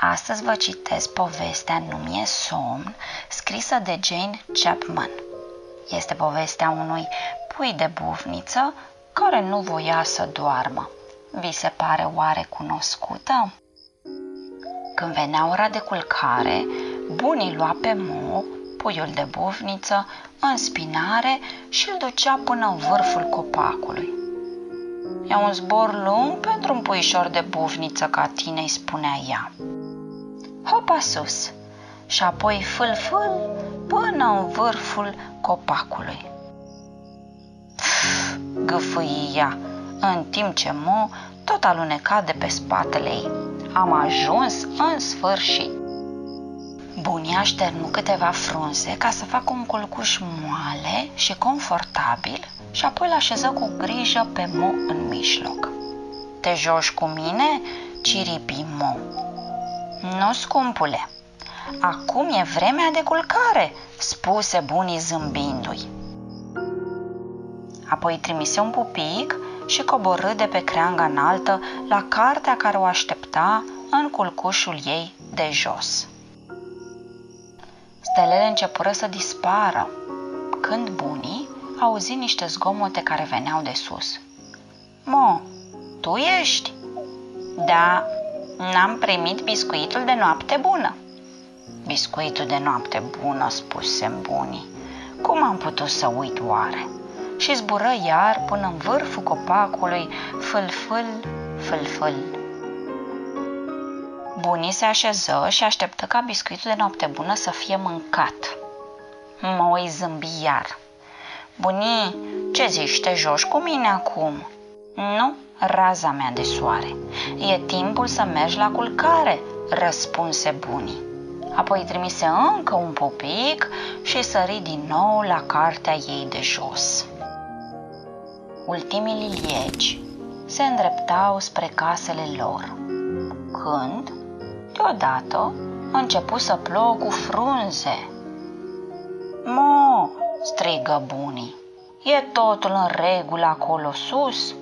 Astăzi vă citesc povestea Numie somn, scrisă de Jane Chapman. Este povestea unui pui de bufniță care nu voia să doarmă. Vi se pare oare cunoscută? Când venea ora de culcare, bunii lua pe mo, puiul de bufniță, în spinare și îl ducea până în vârful copacului. E un zbor lung pentru un puișor de bufniță ca tine, îi spunea ea. Hopa sus și apoi fâl-fâl până în vârful copacului. Gâfâi ea, în timp ce Mo tot aluneca de pe spatele ei. Am ajuns în sfârșit. Buniaș șternu câteva frunze ca să facă un culcuș moale și confortabil și apoi l-așeză cu grijă pe Mo în mijloc. Te joci cu mine? Ciripi Mo. Nu, scumpule, acum e vremea de culcare, spuse bunii zâmbindu-i. Apoi trimise un pupic și coborâ de pe creanga înaltă la cartea care o aștepta în culcușul ei de jos. Stelele începură să dispară, când bunii auzi niște zgomote care veneau de sus. Mo, tu ești? Da, n-am primit biscuitul de noapte bună. Biscuitul de noapte bună, spuse bunii. Cum am putut să uit oare? Și zbură iar până în vârful copacului, fâl-fâl, fâl-fâl. Bunii se așeză și așteptă ca biscuitul de noapte bună să fie mâncat. Mă îi zâmbi iar. Bunii, ce zici, te joci cu mine acum? Nu, raza mea de soare. E timpul să mergi la culcare, răspunse bunii. Apoi trimise încă un pupic și sări din nou la cartea ei de jos. Ultimii lilieci se îndreptau spre casele lor, când, deodată, a început să plouă cu frunze. Mo, strigă bunii, e totul în regulă acolo sus?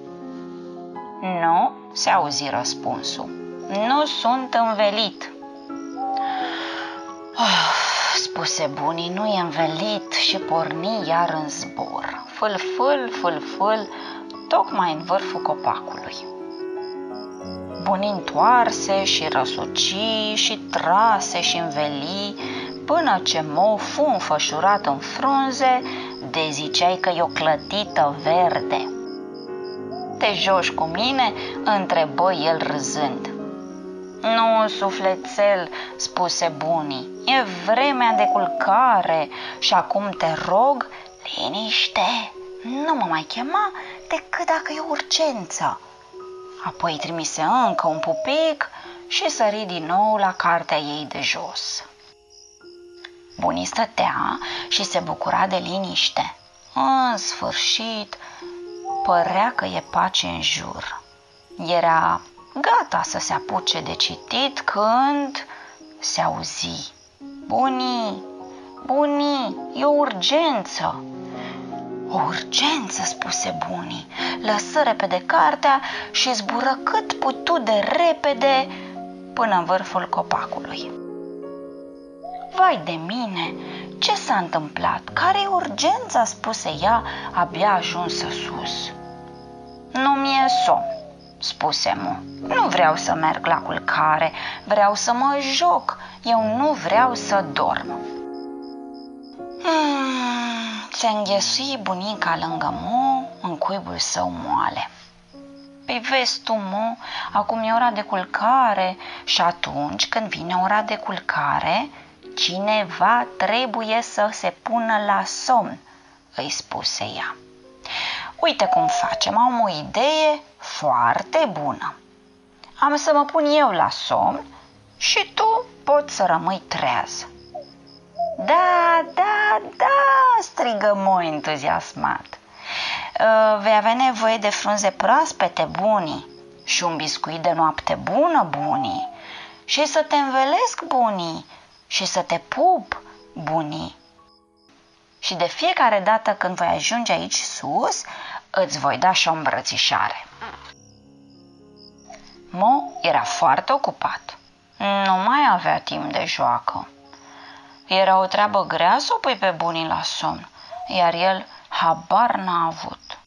Nu, se auzi răspunsul. Nu sunt învelit. Oh, spuse bunii, nu e învelit și porni iar în zbor. Fâl-fâl, fâl-fâl, tocmai în vârful copacului. Bunii întoarse și răsuci și trase și înveli până ce Mo fu înfășurat în frunze de ziceai că e o clătită verde. Te joci cu mine?" întrebă el râzând. Nu, sufletel, spuse bunii, e vremea de culcare și acum te rog, liniște, nu mă mai chema decât dacă e urgență. Apoi trimise încă un pupic și sări din nou la cartea ei de jos. Bunii stătea și se bucura de liniște. În sfârșit, părea că e pace în jur. Era gata să se apuce de citit când se auzi. Bunii, bunii, e o urgență. O urgență, spuse bunii. Lăsă repede cartea și zbură cât putu de repede până în vârful copacului. Vai de mine, ce s-a întâmplat? Care e urgența? spuse ea, abia ajunsă sus. Somn, spuse Mo. Nu vreau să merg la culcare, vreau să mă joc. Eu nu vreau să dorm. Hmm, se înghesui bunica lângă Mo în cuibul său moale. Păi vezi tu, Mo, acum e ora de culcare și atunci când vine ora de culcare, cineva trebuie să se pună la somn, îi spuse ea. Uite cum facem, am o idee foarte bună. Am să mă pun eu la somn și tu poți să rămâi treaz. Da, da, da, strigă Mo entuziasmat. Ă, vei avea nevoie de frunze proaspete, bunii, și un biscuit de noapte bună, bunii, și să te învelesc, bunii, și să te pup, bunii. Și de fiecare dată când voi ajunge aici sus, îți voi da și o îmbrățișare. Mo era foarte ocupat. Nu mai avea timp de joacă. Era o treabă grea să o pui pe bunii la somn, iar el habar n-a avut.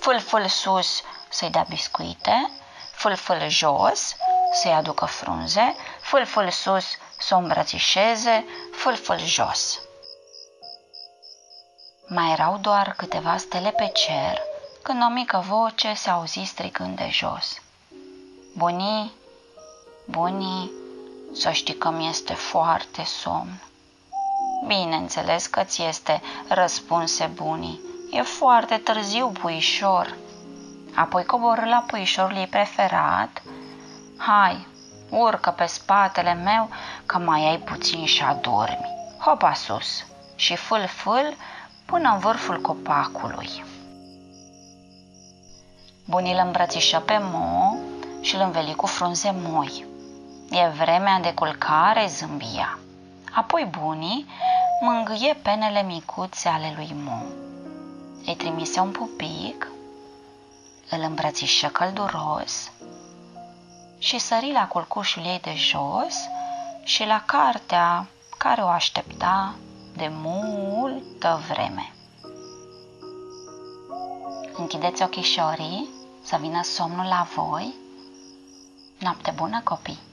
Fâlfâl sus să-i dea biscuite, fâlfâl jos să-i aducă frunze, fâlfâl sus să o îmbrățișeze, fâlfâl jos. Mai erau doar câteva stele pe cer, când o mică voce se auzi strigând de jos. Bunii, bunii, să știi că mi este foarte somn. Bineînțeles că ți este, răspunse bunii. E foarte târziu, puișor. Apoi coborâ la puișorul ei preferat. Hai, urcă pe spatele meu că mai ai puțin și adormi. Hopa sus și fâl-fâl până în vârful copacului. Bunii îl îmbrățișă pe Mo și îl înveli cu frunze moi. E vremea de culcare, zâmbia. Apoi bunii mângâie penele micuțe ale lui Mo. Îi trimise un pupic, îl îmbrățișă călduros și sări la culcușul ei de jos și la cartea care o aștepta de multă vreme. Închideți ochișorii să vină somnul la voi. Noapte bună, copii!